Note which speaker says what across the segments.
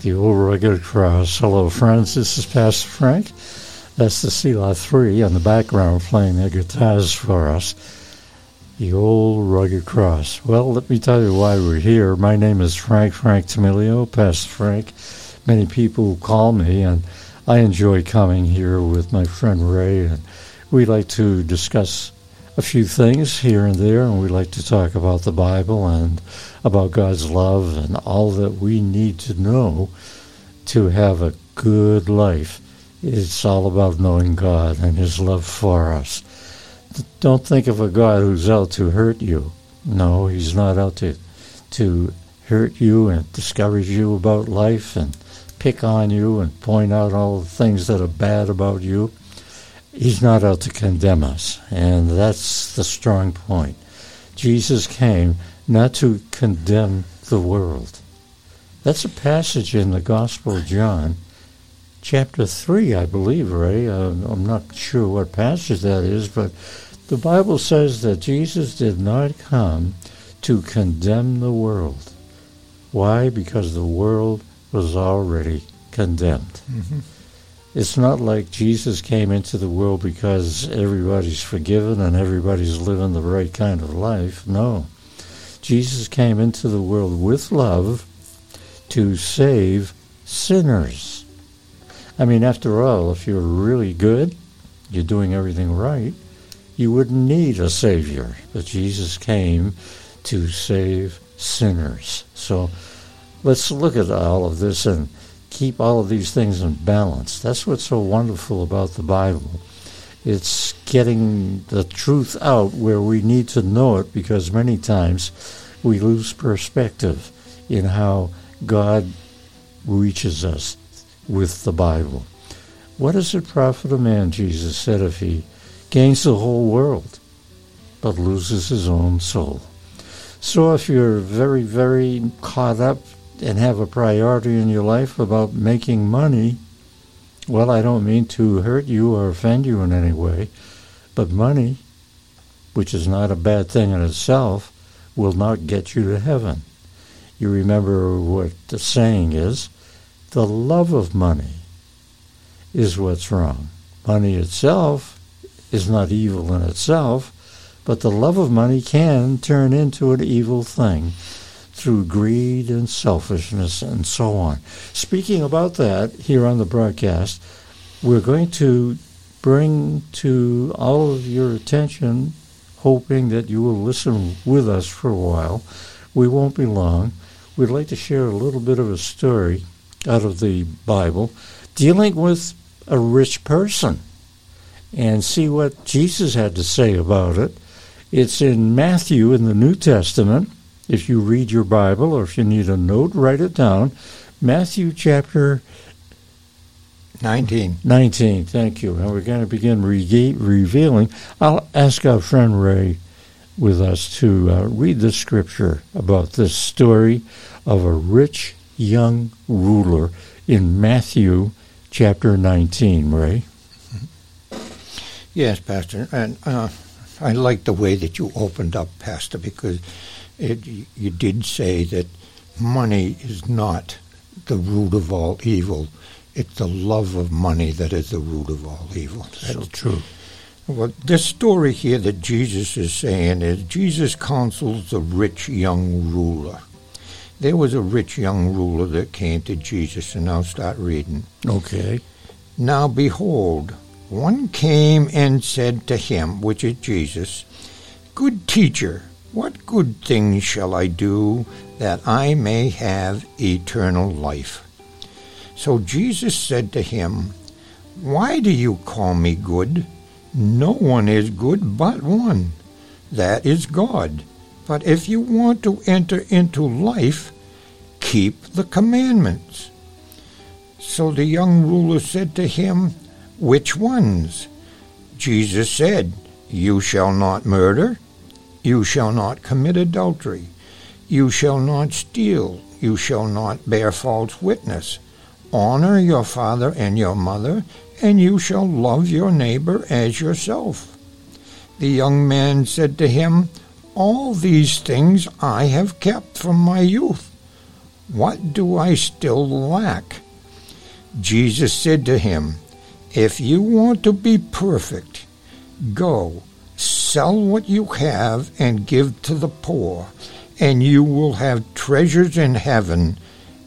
Speaker 1: the old rugged cross. Hello, friends. This is Pastor Frank. That's the Selah 3 on the background playing their guitars for us. The old rugged cross. Well, let me tell you why we're here. My name is Frank Frank Tamilio, Pastor Frank. Many people call me, and I enjoy coming here with my friend Ray, and we like to discuss a few things here and there, and we like to talk about the Bible and about God's love and all that we need to know to have a good life. It's all about knowing God and His love for us. Don't think of a God who's out to hurt you. No, He's not out to to hurt you and discourage you about life and pick on you and point out all the things that are bad about you. He's not out to condemn us, and that's the strong point. Jesus came not to condemn the world. That's a passage in the Gospel of John, chapter 3, I believe, Ray. Uh, I'm not sure what passage that is, but the Bible says that Jesus did not come to condemn the world. Why? Because the world was already condemned. Mm-hmm. It's not like Jesus came into the world because everybody's forgiven and everybody's living the right kind of life. No. Jesus came into the world with love to save sinners. I mean, after all, if you're really good, you're doing everything right, you wouldn't need a Savior. But Jesus came to save sinners. So let's look at all of this and keep all of these things in balance. That's what's so wonderful about the Bible. It's getting the truth out where we need to know it because many times we lose perspective in how God reaches us with the Bible. What does it profit a man, Jesus said, if he gains the whole world but loses his own soul? So if you're very, very caught up and have a priority in your life about making money, well, I don't mean to hurt you or offend you in any way, but money, which is not a bad thing in itself, will not get you to heaven. You remember what the saying is the love of money is what's wrong. Money itself is not evil in itself, but the love of money can turn into an evil thing through greed and selfishness and so on. Speaking about that here on the broadcast, we're going to bring to all of your attention, hoping that you will listen with us for a while. We won't be long. We'd like to share a little bit of a story out of the Bible dealing with a rich person and see what Jesus had to say about it. It's in Matthew in the New Testament if you read your Bible or if you need a note, write it down. Matthew chapter
Speaker 2: 19.
Speaker 1: 19, thank you. And we're going to begin re- revealing. I'll ask our friend Ray with us to uh, read the scripture about this story of a rich young ruler in Matthew chapter 19, Ray.
Speaker 2: Yes, Pastor. And uh, I like the way that you opened up, Pastor, because it, you did say that money is not the root of all evil. It's the love of money that is the root of all evil.
Speaker 1: That's so true.
Speaker 2: Well, this story here that Jesus is saying is Jesus counsels the rich young ruler. There was a rich young ruler that came to Jesus, and I'll start reading.
Speaker 1: Okay.
Speaker 2: Now behold, one came and said to him, which is Jesus, Good teacher, what good things shall I do that I may have eternal life? So Jesus said to him, Why do you call me good? No one is good but one, that is God. But if you want to enter into life, keep the commandments. So the young ruler said to him, Which ones? Jesus said, You shall not murder. You shall not commit adultery. You shall not steal. you shall not bear false witness. Honor your father and your mother, and you shall love your neighbor as yourself. The young man said to him, All these things I have kept from my youth. What do I still lack? Jesus said to him, If you want to be perfect, go, sell what you have and give to the poor, and you will have treasures in heaven,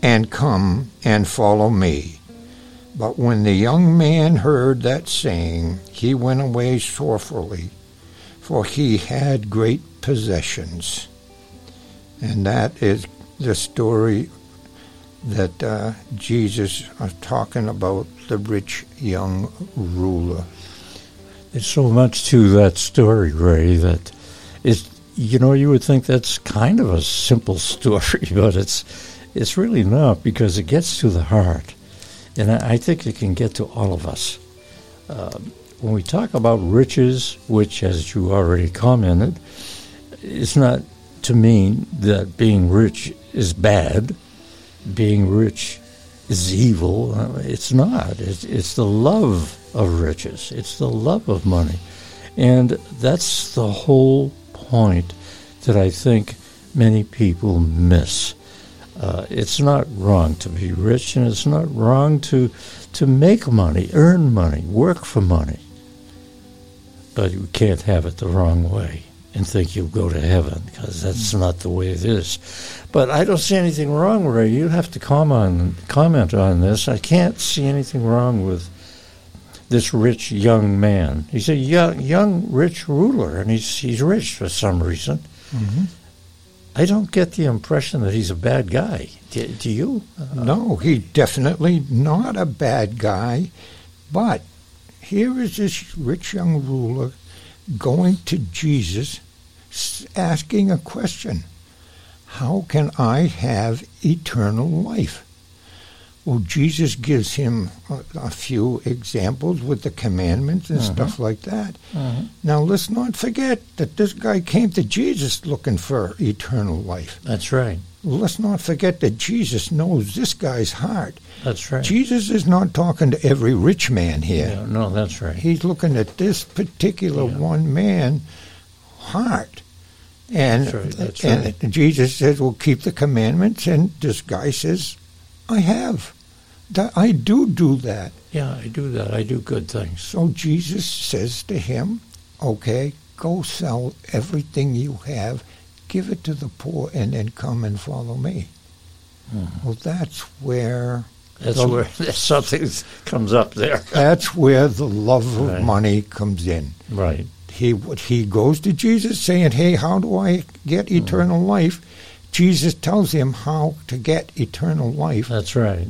Speaker 2: and come and follow me. But when the young man heard that saying, he went away sorrowfully, for he had great possessions. And that is the story that uh, Jesus is talking about the rich young ruler.
Speaker 1: There's so much to that story, Ray, that it's you know you would think that's kind of a simple story, but it's it's really not because it gets to the heart, and I, think it can get to all of us. Uh, when we talk about riches, which, as you already commented, it's not to mean that being rich is bad, being rich is evil. It's not. It's, it's the love of riches. It's the love of money. And that's the whole point that I think many people miss. Uh, it's not wrong to be rich, and it's not wrong to to make money, earn money, work for money. But you can't have it the wrong way and think you'll go to heaven because that's not the way it is. But I don't see anything wrong, Ray. You have to comment comment on this. I can't see anything wrong with this rich young man. He's a young, young rich ruler, and he's he's rich for some reason.
Speaker 2: Mm-hmm.
Speaker 1: I don't get the impression that he's a bad guy. Do, do you?
Speaker 2: No, he definitely not a bad guy, but here is this rich young ruler going to Jesus, asking a question: How can I have eternal life? Well, Jesus gives him a, a few examples with the commandments and stuff like that.
Speaker 1: Mhm.
Speaker 2: Now, let's not forget that this guy came to Jesus looking for eternal life.
Speaker 1: That's right.
Speaker 2: Let's not forget that Jesus knows this guy's heart.
Speaker 1: That's right.
Speaker 2: Jesus is not talking to every rich man here.
Speaker 1: Yeah, no, that's right.
Speaker 2: He's looking at this particular
Speaker 1: Yeah.
Speaker 2: one man heart. And,
Speaker 1: That's right, that's
Speaker 2: and
Speaker 1: right.
Speaker 2: Jesus says, Well, keep the commandments. And this guy says, I have. That, I do do that.
Speaker 1: Yeah, I do that. I do good things.
Speaker 2: So Jesus says to him, Okay, go sell everything you have, give it to the poor, and then come and follow me.
Speaker 1: Mhm.
Speaker 2: Well, that's where
Speaker 1: That's
Speaker 2: The-
Speaker 1: where something comes up there.
Speaker 2: that's where the love of
Speaker 1: Right.
Speaker 2: money comes in.
Speaker 1: Right.
Speaker 2: He he goes to Jesus saying, "Hey, how do I get
Speaker 1: Mm-hmm.
Speaker 2: eternal life?" Jesus tells him how to get eternal life,
Speaker 1: That's right.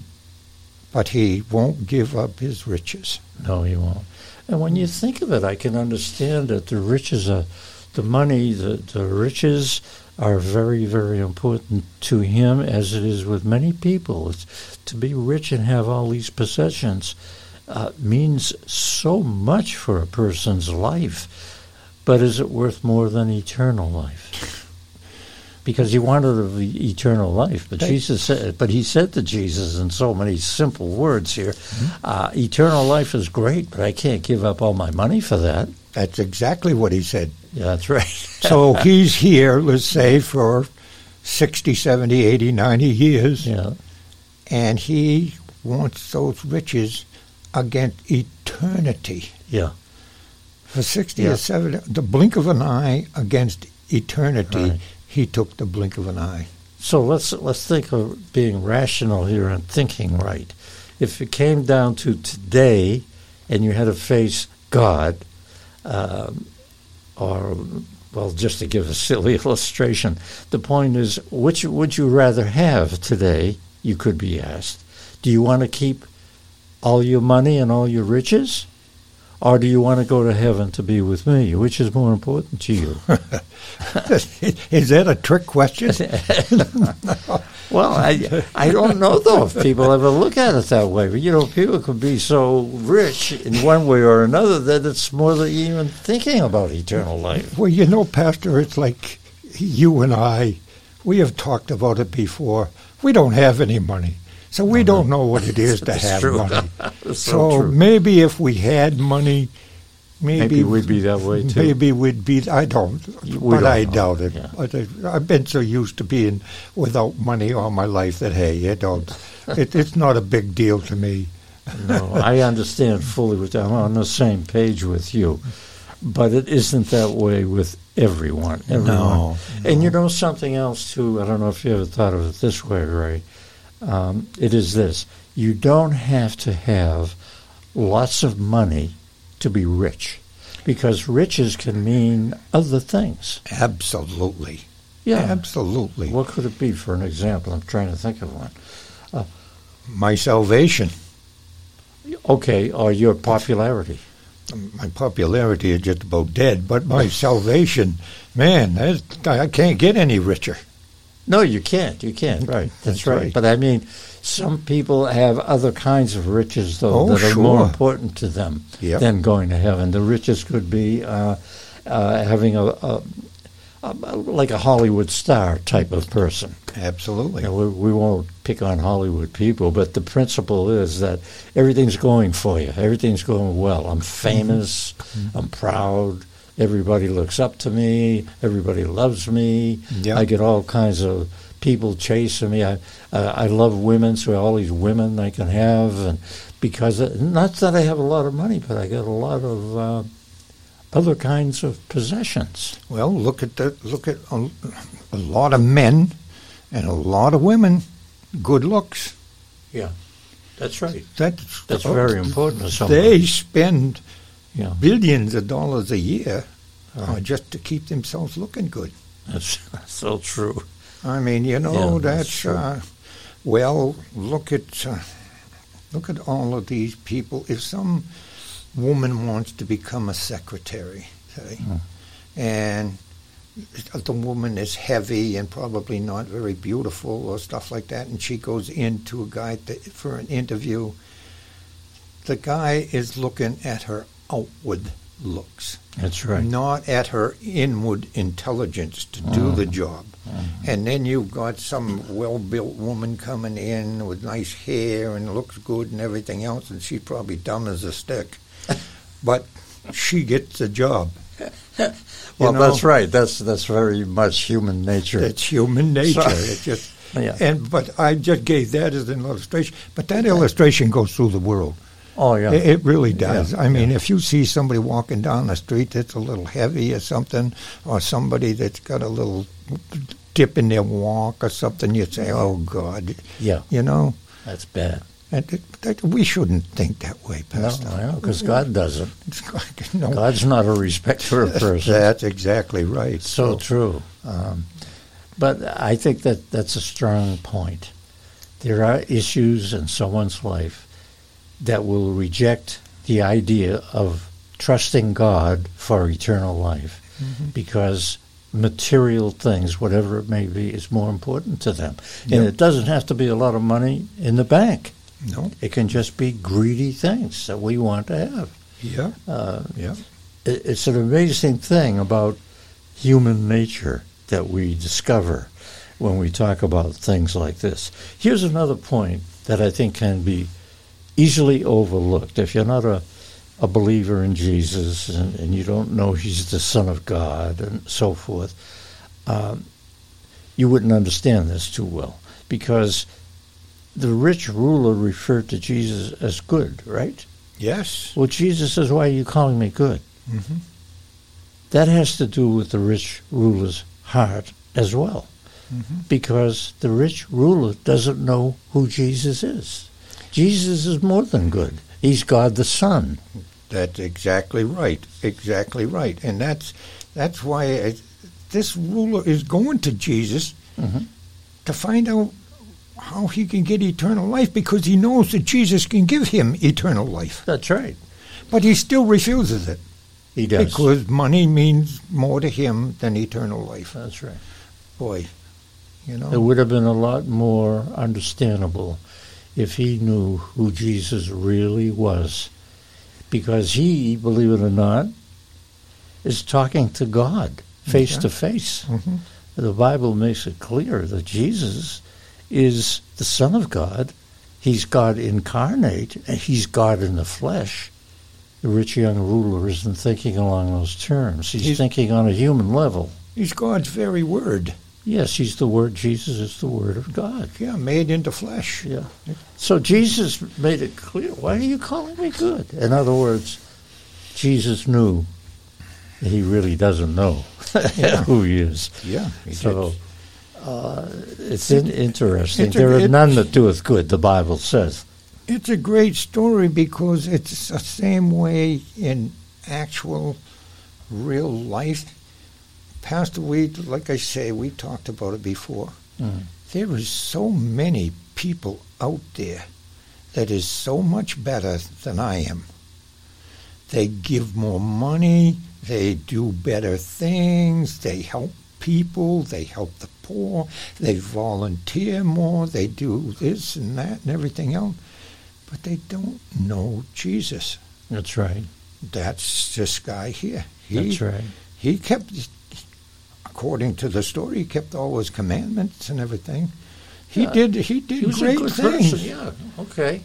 Speaker 2: but he won't give up his riches.
Speaker 1: No, he won't. And when you think of it, I can understand that the riches are, the money, the, the riches are very, very important to him, as it is with many people. It's, to be rich and have all these possessions uh, means so much for a person's life. But is it worth more than eternal life? Because he wanted of eternal life, but
Speaker 2: That-
Speaker 1: Jesus said. But he said to Jesus in so many simple words here, uh, "Eternal life is great, but I can't give up all my money for that."
Speaker 2: That's exactly what he said.
Speaker 1: Yeah, that's right.
Speaker 2: So he's here, let's say, for 60, 70, 80, 90 years,
Speaker 1: yeah,
Speaker 2: and he wants those riches against eternity.
Speaker 1: yeah,
Speaker 2: For 60
Speaker 1: Yeah.
Speaker 2: or 70, the blink of an eye against eternity,
Speaker 1: Right.
Speaker 2: He took the blink of an eye.
Speaker 1: So let's let's think of being rational here and thinking right. If it came down to today, and you had to face God, um, or well, just to give a silly illustration, the point is, which would you rather have today? You could be asked. Do you want to keep all your money and all your riches, or do you want to go to heaven to be with me? Which is more important to you?
Speaker 2: Is that a trick question?
Speaker 1: Well, I I don't know though if people ever look at it that way. But you know, people can be so rich in one way or another that it's more than even thinking about eternal life.
Speaker 2: Well, you know, Pastor, it's like you and I, we have talked about it before. we don't have any money. So we don't know what it is to have
Speaker 1: true.
Speaker 2: money.
Speaker 1: so
Speaker 2: So
Speaker 1: true.
Speaker 2: maybe if we had money, maybe,
Speaker 1: Maybe we'd be that way too.
Speaker 2: Maybe we'd be. I don't,
Speaker 1: We
Speaker 2: but
Speaker 1: don't
Speaker 2: I
Speaker 1: know.
Speaker 2: doubt it.
Speaker 1: Yeah.
Speaker 2: I, I've been so used to being without money all my life that hey, you don't. it, it's not a big deal to me.
Speaker 1: no, I understand fully with I'm on the same page with you, but it isn't that way with everyone. everyone.
Speaker 2: No,
Speaker 1: And you know something else too. I don't know if you ever thought of it this way, Ray. Um, it is this: you don't have to have lots of money to be rich, because riches can mean other things.
Speaker 2: Absolutely.
Speaker 1: Yeah.
Speaker 2: Absolutely.
Speaker 1: What could it be? For an example, I'm trying to think of one.
Speaker 2: my salvation.
Speaker 1: Okay, or your popularity.
Speaker 2: My popularity is just about dead, but my salvation, man, I can't get any richer.
Speaker 1: No, you can't. You can't. Right. That's,
Speaker 2: That's
Speaker 1: right.
Speaker 2: right.
Speaker 1: But I mean, some people have other kinds of riches, though,
Speaker 2: Oh,
Speaker 1: that are more important to them
Speaker 2: Yep.
Speaker 1: than going to heaven. The riches could be uh, uh, having a, a, a like a Hollywood star type of person.
Speaker 2: Absolutely.
Speaker 1: You know, we, we won't pick on Hollywood people, but the principle is that everything's going for you. Everything's going well. I'm famous. I'm proud. Everybody looks up to me. Everybody loves me.
Speaker 2: Yeah.
Speaker 1: I get all kinds of people chasing me. I uh, I love women, so all these women I can have, and because not that I have a lot of money, but I got a lot of uh, other kinds of possessions.
Speaker 2: Well, look at the look at a, a lot of men and a lot of women. Good looks. Yeah.
Speaker 1: That's right.
Speaker 2: That's
Speaker 1: That's very important to somebody.
Speaker 2: They spend Billions of dollars a year uh,
Speaker 1: Right.
Speaker 2: just to keep themselves looking good.
Speaker 1: That's, that's so true.
Speaker 2: I mean, you know,
Speaker 1: Yeah, that's
Speaker 2: that's, uh, well. Look at uh, look at all of these people. If some woman wants to become a secretary, say,
Speaker 1: Mm.
Speaker 2: and the woman is heavy and probably not very beautiful or stuff like that, and she goes into a guy to, for an interview, the guy is looking at her outward looks
Speaker 1: That's right.
Speaker 2: not at her inward intelligence to do the
Speaker 1: Mhm.
Speaker 2: job.
Speaker 1: Mhm.
Speaker 2: And then you've got some well built woman coming in with nice hair and looks good and everything else, and she's probably dumb as a stick. but she gets the job. You
Speaker 1: Well,
Speaker 2: know,
Speaker 1: that's right. That's that's very much human nature.
Speaker 2: That's human nature. It just
Speaker 1: yeah.
Speaker 2: and but I just gave that as an illustration. But that illustration goes through the world.
Speaker 1: Oh yeah.
Speaker 2: It, it really does.
Speaker 1: Yeah,
Speaker 2: I mean, if you see somebody walking down the street that's a little heavy or something, or somebody that's got a little dip in their walk or something, you say, "Oh God,"
Speaker 1: yeah.
Speaker 2: you know.
Speaker 1: That's bad.
Speaker 2: And that, that, we shouldn't think that way, Pastor.
Speaker 1: Know because God doesn't.
Speaker 2: no,
Speaker 1: God's not a respecter of persons.
Speaker 2: that's exactly right.
Speaker 1: so true. Um, but I think that that's a strong point. There are issues in someone's life that will reject the idea of trusting God for eternal life
Speaker 2: Mhm.
Speaker 1: because material things, whatever it may be, is more important to them. And it doesn't have to be a lot of money in the bank.
Speaker 2: no,
Speaker 1: It can just be greedy things that we want to have.
Speaker 2: yeah,
Speaker 1: Uh,
Speaker 2: yeah,
Speaker 1: it- it's an amazing thing about human nature that we discover when we talk about things like this. Here's another point that I think can be easily overlooked. If you're not a, a believer in Jesus and, and you don't know he's the Son of God and so forth, um, you wouldn't understand this too well because the rich ruler referred to Jesus as good, right?
Speaker 2: yes,
Speaker 1: Well, Jesus says, Why are you calling me good?
Speaker 2: hmm
Speaker 1: That has to do with the rich ruler's heart as well,
Speaker 2: hmm
Speaker 1: because the rich ruler doesn't know who Jesus is. Jesus is more than good. He's God the Son.
Speaker 2: That's exactly right. Exactly right. And that's that's why I, this ruler is going to Jesus
Speaker 1: Mhm.
Speaker 2: to find out how he can get eternal life because he knows that Jesus can give him eternal life.
Speaker 1: That's right.
Speaker 2: But he still refuses it
Speaker 1: He does.
Speaker 2: because money means more to him than eternal life.
Speaker 1: That's right.
Speaker 2: Boy, you know.
Speaker 1: It would have been a lot more understandable if he knew who Jesus really was. Because he, believe it or not, is talking to God face to face.
Speaker 2: Mhm.
Speaker 1: The Bible makes it clear that Jesus is the Son of God. He's God incarnate, and he's God in the flesh. The rich young ruler isn't thinking along those terms. He's,
Speaker 2: He's-
Speaker 1: thinking on a human level.
Speaker 2: He's God's very word.
Speaker 1: Yes, he's the Word. Jesus is the Word of God.
Speaker 2: Yeah, made into flesh.
Speaker 1: Yeah. So Jesus made it clear. Why are you calling me good? In other words, Jesus knew that he really doesn't know
Speaker 2: Yeah.
Speaker 1: who he is.
Speaker 2: Yeah. He
Speaker 1: So uh, it's in, interesting.
Speaker 2: it's a-
Speaker 1: there are none that doeth good, the Bible says.
Speaker 2: It's a great story because it's the same way in actual real life. Pastor, we, like I say, we talked about it before.
Speaker 1: Mm.
Speaker 2: There is so many people out there that is so much better than I am. They give more money, they do better things, they help people, they help the poor, they volunteer more, they do this and that and everything else, but they don't know Jesus.
Speaker 1: That's right.
Speaker 2: That's this guy here. He,
Speaker 1: That's right.
Speaker 2: he kept, according to the story, he kept all his commandments and everything. He
Speaker 1: Yeah.
Speaker 2: did. He did
Speaker 1: He
Speaker 2: great things,
Speaker 1: person. Yeah. Okay.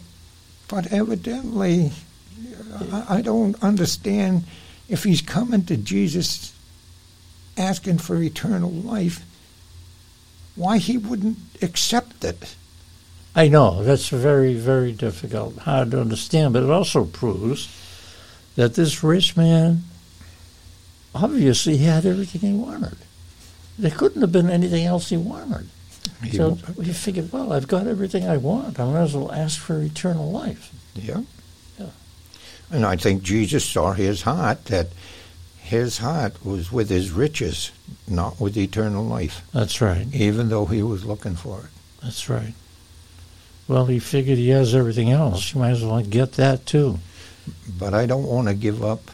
Speaker 2: but evidently, I, I don't understand if he's coming to Jesus, asking for eternal life. Why he wouldn't accept it?
Speaker 1: I know that's very, very difficult, hard to understand, but it also proves that this rich man obviously had everything he wanted. There couldn't have been anything else he wanted.
Speaker 2: He-
Speaker 1: so he figured, well, I've got everything I want. I might as well ask for eternal life.
Speaker 2: Yeah.
Speaker 1: Yeah.
Speaker 2: And I think Jesus saw his heart that his heart was with his riches, not with eternal life,
Speaker 1: That's right.
Speaker 2: even though he was looking for it.
Speaker 1: That's right. Well, he figured he has everything else. You might as well get that too.
Speaker 2: But I don't want to give up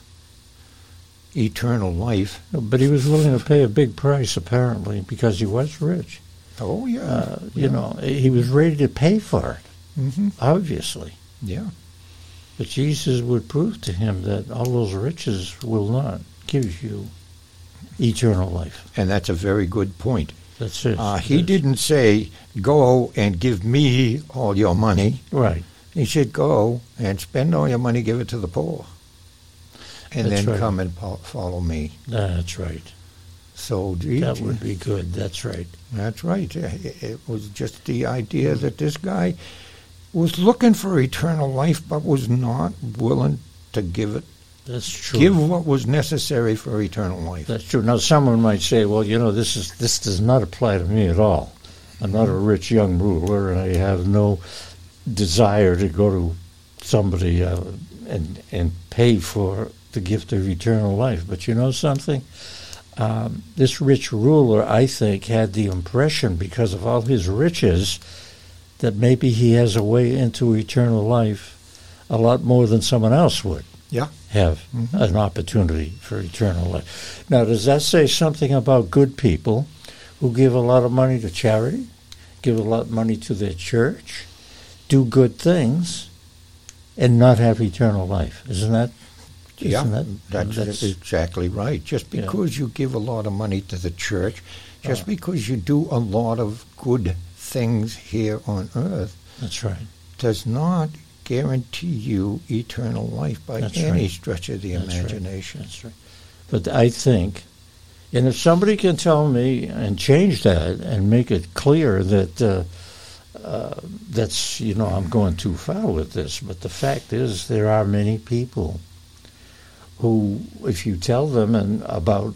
Speaker 2: eternal life.
Speaker 1: But he was willing to pay a big price, apparently, because he was rich.
Speaker 2: Oh, yeah.
Speaker 1: Uh, you know, he was ready to pay for it.
Speaker 2: hmm
Speaker 1: obviously.
Speaker 2: Yeah.
Speaker 1: But Jesus would prove to him that all those riches will not give you eternal life.
Speaker 2: And that's a very good point.
Speaker 1: That's it.
Speaker 2: Uh, he
Speaker 1: That's-
Speaker 2: didn't say, go and give me all your money.
Speaker 1: Right.
Speaker 2: He said, go and spend all your money, give it to the poor. And
Speaker 1: That's
Speaker 2: then
Speaker 1: right.
Speaker 2: come and fo- follow me.
Speaker 1: That's right.
Speaker 2: So
Speaker 1: That would be good. That's right.
Speaker 2: That's right. It it was just the idea that this guy was looking for eternal life, but was not willing to give it,
Speaker 1: That's true.
Speaker 2: give what was necessary for eternal life.
Speaker 1: That's true. Now, someone might say, "Well, you know, this is this does not apply to me at all. I'm not a rich young ruler, and I have no desire to go to somebody uh, and and pay for the gift of eternal life." But you know something? Um, this rich ruler, I think, had the impression because of all his riches that maybe he has a way into eternal life a lot more than someone else would
Speaker 2: Yeah.
Speaker 1: have
Speaker 2: Mhm.
Speaker 1: an opportunity for eternal life. Now, does that say something about good people who give a lot of money to charity, give a lot of money to their church, do good things, and not have eternal life? Isn't that?
Speaker 2: Yeah,
Speaker 1: that-
Speaker 2: that's,
Speaker 1: that's-
Speaker 2: exactly right. Just
Speaker 1: Yeah.
Speaker 2: because you give a lot of money to the church, just
Speaker 1: Uh.
Speaker 2: because you do a lot of good things here on earth,
Speaker 1: That's right.
Speaker 2: does not guarantee you eternal life by
Speaker 1: That's
Speaker 2: any
Speaker 1: right.
Speaker 2: stretch of the
Speaker 1: That's right.
Speaker 2: imagination.
Speaker 1: That's right. But I think, and if somebody can tell me and change that and make it clear that uh, uh, that's, you know, I'm going too far with this, but the fact is there are many people who, if you tell them and about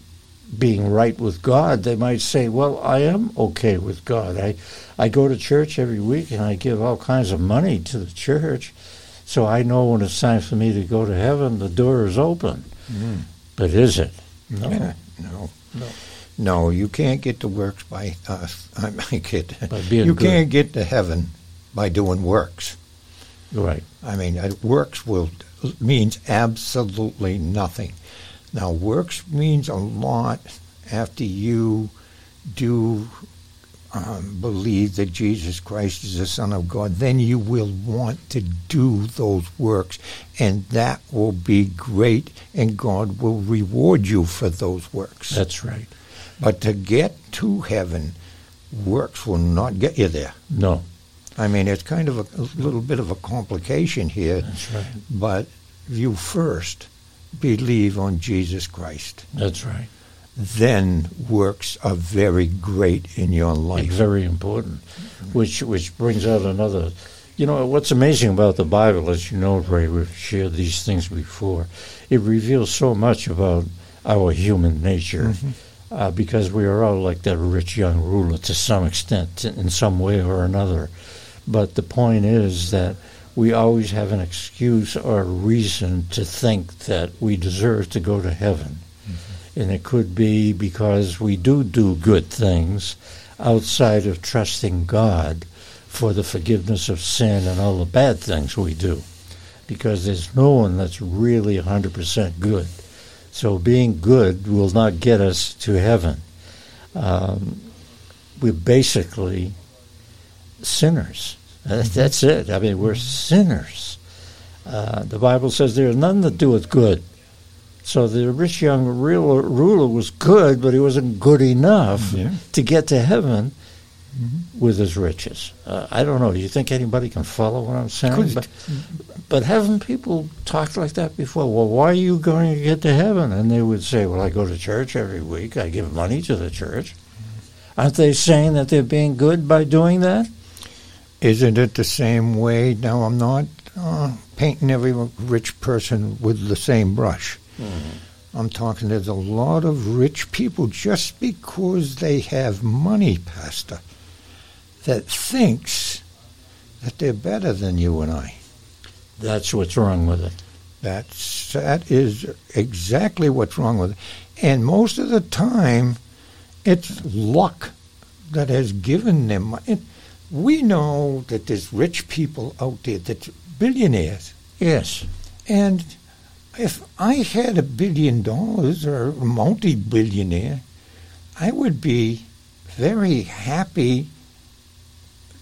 Speaker 1: being right with God, they might say, "Well, I am okay with God. I, I go to church every week and I give all kinds of money to the church, so I know when it's time for me to go to heaven, the door is open."
Speaker 2: Mm.
Speaker 1: But is it? No.
Speaker 2: Yeah, no.
Speaker 1: No.
Speaker 2: No, you can't get to works by us. I make it.
Speaker 1: By being
Speaker 2: you
Speaker 1: good.
Speaker 2: can't get to heaven by doing works.
Speaker 1: Right.
Speaker 2: I mean, uh, works will means absolutely nothing. Now, works means a lot after you do um, believe that Jesus Christ is the Son of God. Then you will want to do those works, and that will be great, and God will reward you for those works.
Speaker 1: That's right.
Speaker 2: But to get to heaven works will not get you there.
Speaker 1: No,
Speaker 2: I mean, it's kind of a, a little bit of a complication here,
Speaker 1: that's right.
Speaker 2: but you first believe on Jesus Christ.
Speaker 1: That's right.
Speaker 2: Then works are very great in your
Speaker 1: It's
Speaker 2: life.
Speaker 1: very important. Which which brings out another. You know what's amazing about the Bible, as you know, Ray, we've shared these things before. It reveals so much about our human nature,
Speaker 2: Mhm.
Speaker 1: uh, because we are all like that rich young ruler to some extent, in some way or another. But the point is that we always have an excuse or a reason to think that we deserve to go to heaven. And it could be because we do do good things outside of trusting God for the forgiveness of sin and all the bad things we do. Because there's no one that's really 100% good. So being good will not get us to heaven. Um, we're basically sinners. That- That's it. I mean, we're sinners. Uh, the Bible says there is none that doeth good. So the rich young ruler, ruler was good, but he wasn't good enough
Speaker 2: Yeah.
Speaker 1: to get to heaven
Speaker 2: Mhm.
Speaker 1: with his riches. Uh, I don't know. Do you think anybody can follow what I'm saying? But, but haven't people talked like that before? Well, why are you going to get to heaven? And they would say, well, I go to church every week. I give money to the church. Aren't they saying that they're being good by doing that?
Speaker 2: Isn't it the same way? Now, I'm not uh, painting every rich person with the same brush. I'm talking there's a lot of rich people just because they have money, Pastor, that thinks that they're better than you and I.
Speaker 1: That's what's wrong with it.
Speaker 2: That's that is exactly what's wrong with it. And most of the time, it's luck that has given them. mo- It, we know that there's rich people out there that billionaires,
Speaker 1: Yes.
Speaker 2: and if I had a billion dollars or a multi-billionaire, I would be very happy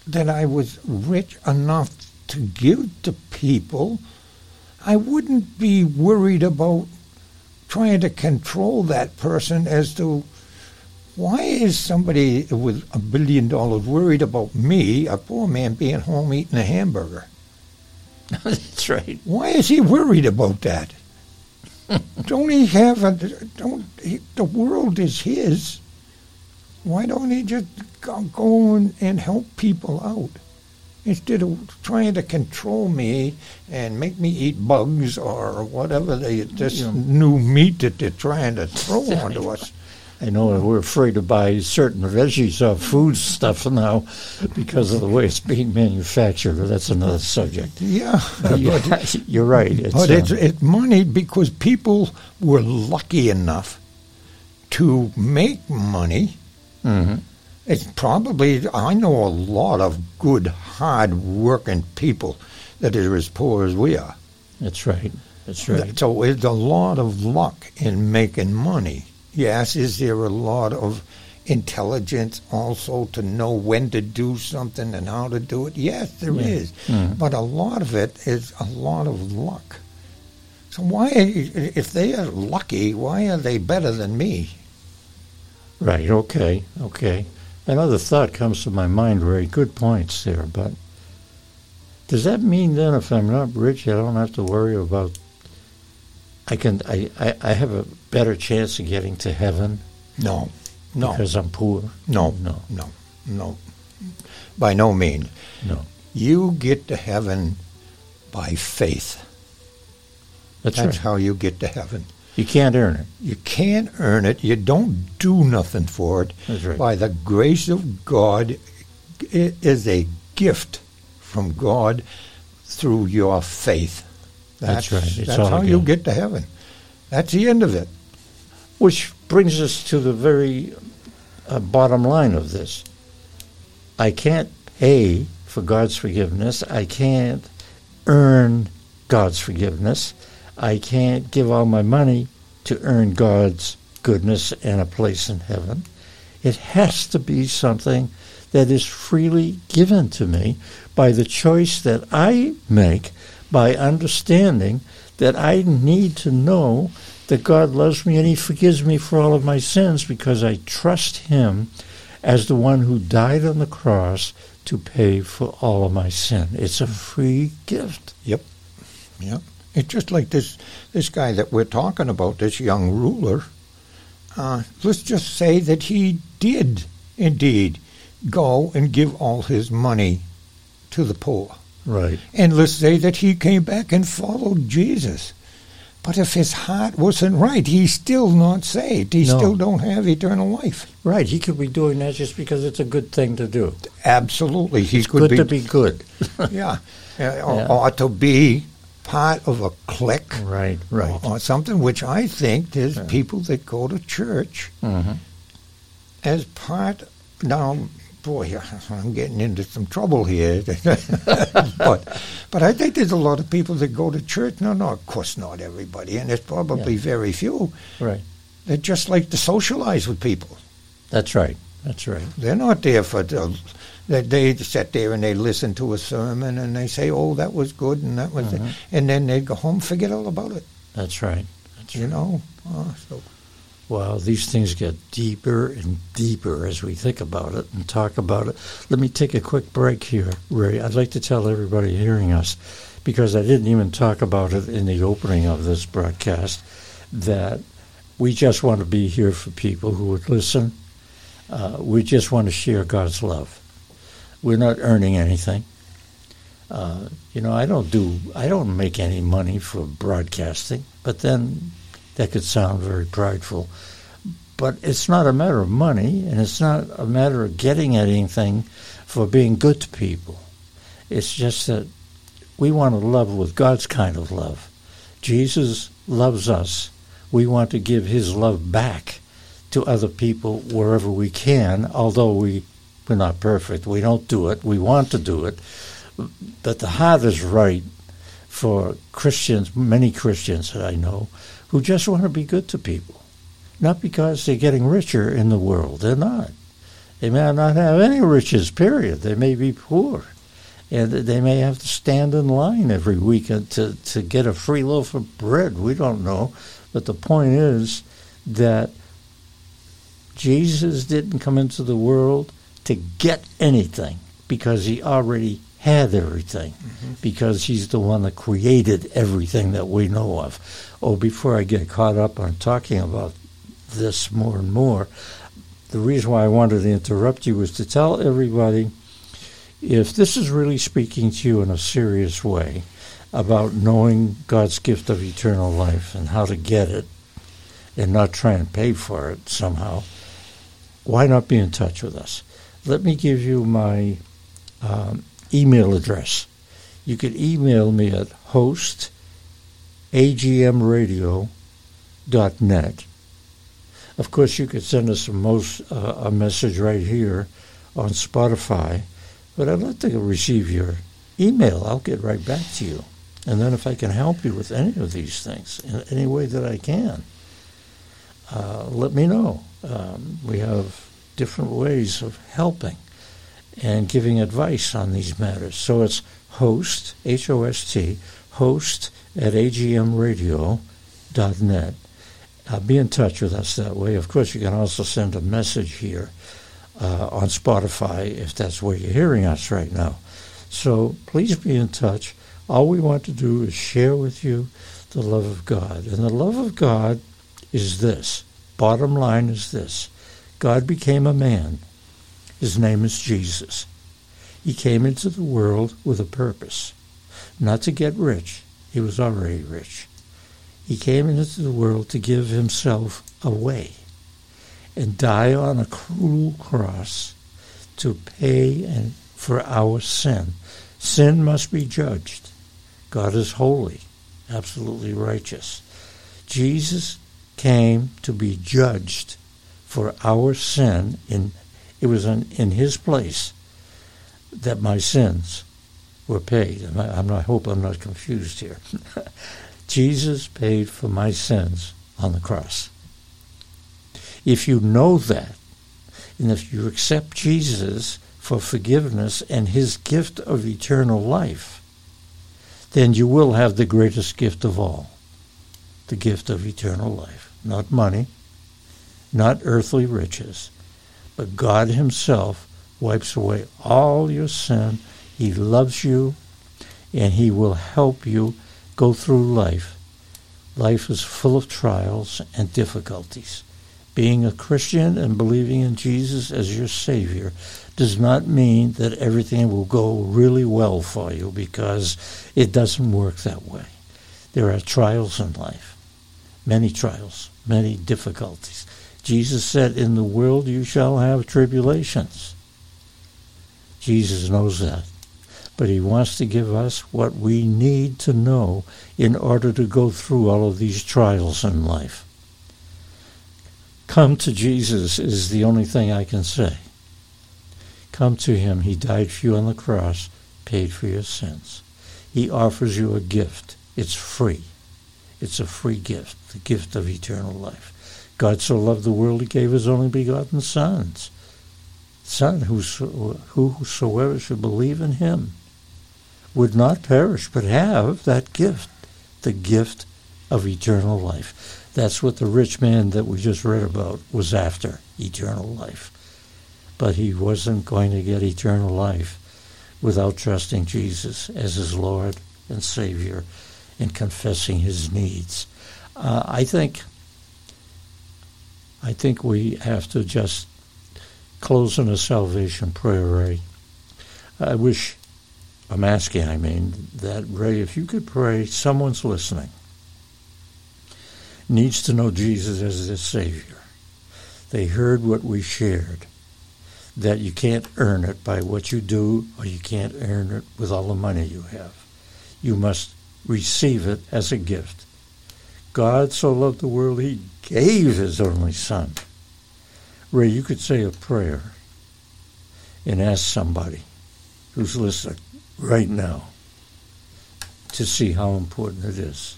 Speaker 2: that I was rich enough to give to people. I wouldn't be worried about trying to control that person as to why is somebody with a billion dollars worried about me, a poor man, being home eating a hamburger?
Speaker 1: That's right.
Speaker 2: Why is he worried about that? don't he have a don't he, the world is his? Why don't he just go, go and, and help people out instead of trying to control me and make me eat bugs or whatever they this
Speaker 1: Yeah.
Speaker 2: new meat that they're trying to throw onto us?
Speaker 1: I know we're afraid to buy certain veggies or food stuff now because of the way it's being manufactured. But that's another subject.
Speaker 2: Yeah,
Speaker 1: Yeah,
Speaker 2: but
Speaker 1: you're right. It's,
Speaker 2: But
Speaker 1: uh,
Speaker 2: it's, it's money because people were lucky enough to make money.
Speaker 1: mhm.
Speaker 2: It's probably, I know a lot of good, hard working people that are as poor as we are.
Speaker 1: That's right. That's right.
Speaker 2: So it's a lot of luck in making money. Yes, is there a lot of intelligence also to know when to do something and how to do it? Yes, there
Speaker 1: Yeah.
Speaker 2: is.
Speaker 1: Mhm.
Speaker 2: But a lot of it is a lot of luck. So why, if they are lucky, why are they better than me?
Speaker 1: Right. Okay. Okay. Another thought comes to my mind. Very good points there. But does that mean then, if I'm not rich, I don't have to worry about? I can. I. I, I have a better chance of getting to heaven
Speaker 2: No, no,
Speaker 1: because I'm poor.
Speaker 2: no,
Speaker 1: No.
Speaker 2: no, no. By no means.
Speaker 1: No.
Speaker 2: You get to heaven by faith.
Speaker 1: That's,
Speaker 2: That's
Speaker 1: right.
Speaker 2: how you get to heaven.
Speaker 1: You can't earn it.
Speaker 2: You can't earn it. You don't do nothing for it.
Speaker 1: That's right.
Speaker 2: By the grace of God, it is a gift from God through your faith.
Speaker 1: That's right. It's
Speaker 2: that's how
Speaker 1: a
Speaker 2: you get to heaven. That's the end of it.
Speaker 1: Which brings us to the very uh, bottom line of this. I can't pay for God's forgiveness. I can't earn God's forgiveness. I can't give all my money to earn God's goodness and a place in heaven. It has to be something that is freely given to me by the choice that I make by understanding that I need to know that God loves me and He forgives me for all of my sins because I trust Him as the one who died on the cross to pay for all of my sin. It's a free gift.
Speaker 2: Yep. Yep. It's just like this this guy that we're talking about, this young ruler. Uh, let's just say that he did indeed go and give all his money to the poor.
Speaker 1: Right.
Speaker 2: And let's say that he came back and followed Jesus. But if his heart wasn't right, he's still not saved. He
Speaker 1: No.
Speaker 2: still don't have eternal life.
Speaker 1: Right. He could be doing that just because it's a good thing to do.
Speaker 2: Absolutely, He's
Speaker 1: good
Speaker 2: be,
Speaker 1: to be good.
Speaker 2: yeah, uh, or, or to be part of a clique
Speaker 1: right. Right.
Speaker 2: or something. Which I think there's
Speaker 1: Yeah.
Speaker 2: people that go to church
Speaker 1: hmm
Speaker 2: as part. Now, boy, I'm getting into some trouble here. but, but I think there's a lot of people that go to church. No, no, of course not everybody, and there's probably
Speaker 1: Yeah.
Speaker 2: very few
Speaker 1: Right.
Speaker 2: that just like to socialize with people.
Speaker 1: That's right. That's right.
Speaker 2: They're not there for the, that they sit there and they listen to a sermon and they say, "Oh, that was good," and that was, it.
Speaker 1: Mhm.
Speaker 2: and then they go home, forget all about it.
Speaker 1: That's right. That's
Speaker 2: You
Speaker 1: right.
Speaker 2: know. Uh, so
Speaker 1: Well, these things get deeper and deeper as we think about it and talk about it. Let me take a quick break here, Ray. I'd like to tell everybody hearing us, because I didn't even talk about it in the opening of this broadcast, that we just want to be here for people who would listen. Uh, we just want to share God's love. We're not earning anything. Uh, you know, I don't do, I don't make any money for broadcasting, but then that could sound very prideful. But it's not a matter of money, and it's not a matter of getting anything for being good to people. It's just that we want to love with God's kind of love. Jesus loves us. We want to give his love back to other people wherever we can, although we, we're not perfect. We don't do it. We want to do it. But the heart is right for Christians, many Christians that I know, who just want to be good to people. Not because they're getting richer in the world. They're not. They may not have any riches, period. They may be poor. And they may have to stand in line every weekend to, to get a free loaf of bread. We don't know. But the point is that Jesus didn't come into the world to get anything because he already had everything because he's the one that created everything that we know of. Oh, before I get caught up on talking about this more and more, the reason why I wanted to interrupt you was to tell everybody if this is really speaking to you in a serious way about knowing God's gift of eternal life and how to get it and not try and pay for it somehow, why not be in touch with us? Let me give you my um, email address. You could email me at host agmradio.net. Of course, you could send us a, most, uh, a message right here on Spotify, but I'd like to receive your email. I'll get right back to you. And then if I can help you with any of these things in any way that I can, uh, let me know. Um, we have different ways of helping and giving advice on these matters. So it's host, H O S T, host at agmradio.net. Uh, be in touch with us that way. Of course, you can also send a message here uh, on Spotify if that's where you're hearing us right now. So please be in touch. All we want to do is share with you the love of God. And the love of God is this. Bottom line is this God became a man. His name is Jesus. He came into the world with a purpose, not to get rich. He was already rich. He came into the world to give himself away and die on a cruel cross to pay and for our sin. Sin must be judged. God is holy, absolutely righteous. Jesus came to be judged for our sin in it was in, his place that my sins were paid. And I, not, I hope I'm not confused here. Jesus paid for my sins on the cross. If you know that, and if you accept Jesus for forgiveness and his gift of eternal life, then you will have the greatest gift of all the gift of eternal life. Not money, not earthly riches, But God Himself wipes away all your sin. He loves you, and He will help you go through life. Life is full of trials and difficulties. Being a Christian and believing in Jesus as your Savior does not mean that everything will go really well for you because it doesn't work that way. There are trials in life, many trials, many difficulties. Jesus said, In the world you shall have tribulations. Jesus knows that. But he wants to give us what we need to know in order to go through all of these trials in life. Come to Jesus is the only thing I can say. Come to him. He died for you on the cross, paid for your sins. He offers you a gift. It's free. It's a free gift, the gift of eternal life. God so loved the world, he gave his only begotten sons. Son, whosoever should believe in him would not perish, but have that gift, the gift of eternal life. That's what the rich man that we just read about was after, eternal life. But he wasn't going to get eternal life without trusting Jesus as his Lord and Savior and confessing his needs. Uh, I think I think we have to just close in a salvation prayer, Ray. I wish, I'm asking, I mean, that Ray, if you could pray, someone's listening, needs to know Jesus as their Savior. They heard what we shared, that you can't earn it by what you do, or you can't earn it with all the money you have. You must receive it as a gift. God so loved the world, he gave his only Son. Ray, you could say a prayer and ask somebody who's listening right now to see how important it is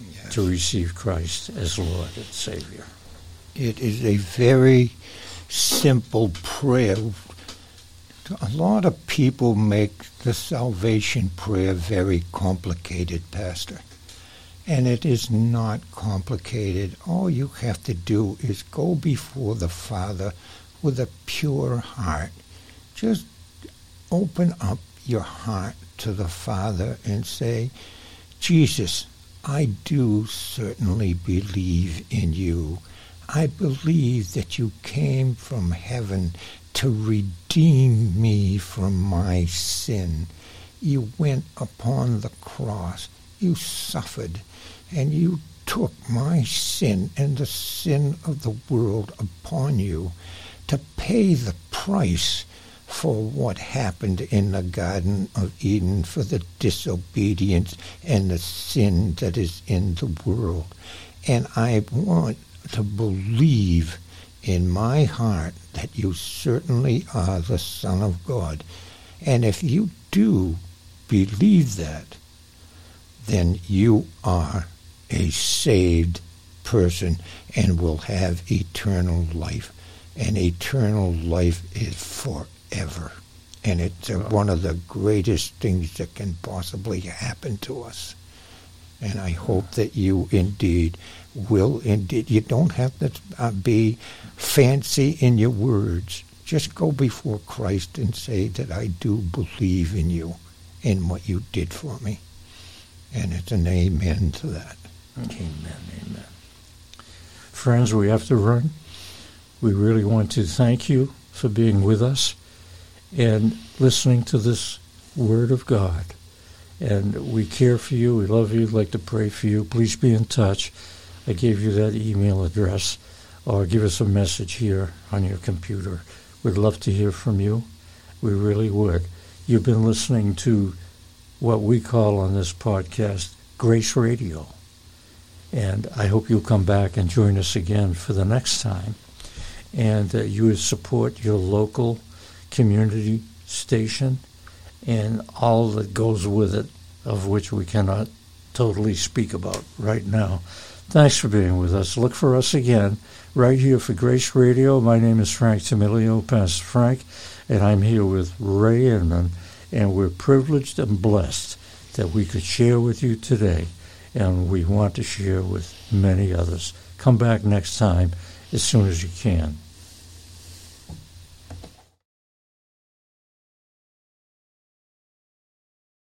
Speaker 1: yes. to receive Christ as Lord and Savior.
Speaker 2: It is a very simple prayer a lot of people make the salvation prayer very complicated, Pastor. And it is not complicated. All you have to do is go before the Father with a pure heart. Just open up your heart to the Father and say, Jesus, I do certainly believe in you. I believe that you came from heaven to redeem me from my sin. You went upon the cross. You suffered, and you took my sin and the sin of the world upon you to pay the price for what happened in the Garden of Eden, for the disobedience and the sin that is in the world. And I want to believe in my heart that you certainly are the Son of God. And if you do believe that, then you are a saved person and will have eternal life. And eternal life is forever. And it's one of the greatest things that can possibly happen to us. And I hope that you indeed will indeed. You don't have to uh, be fancy in your words. Just go before Christ and say that I do believe in you and what you did for me. And it's an amen to that.
Speaker 1: Amen, amen. Friends, we have to run. We really want to thank you for being with us and listening to this Word of God. And we care for you. We love you. We'd like to pray for you. Please be in touch. I gave you that email address, or give us a message here on your computer. We'd love to hear from you. We really would. You've been listening to what we call on this podcast Grace Radio. And I hope you'll come back and join us again for the next time. And uh, you would support your local community station and all that goes with it, of which we cannot totally speak about right now. Thanks for being with us. Look for us again right here for Grace Radio. My name is Frank Tamilio, Pastor Frank, and I'm here with Ray Inman, and we're privileged and blessed that we could share with you today, and we want to share with many others. Come back next time as soon as you can.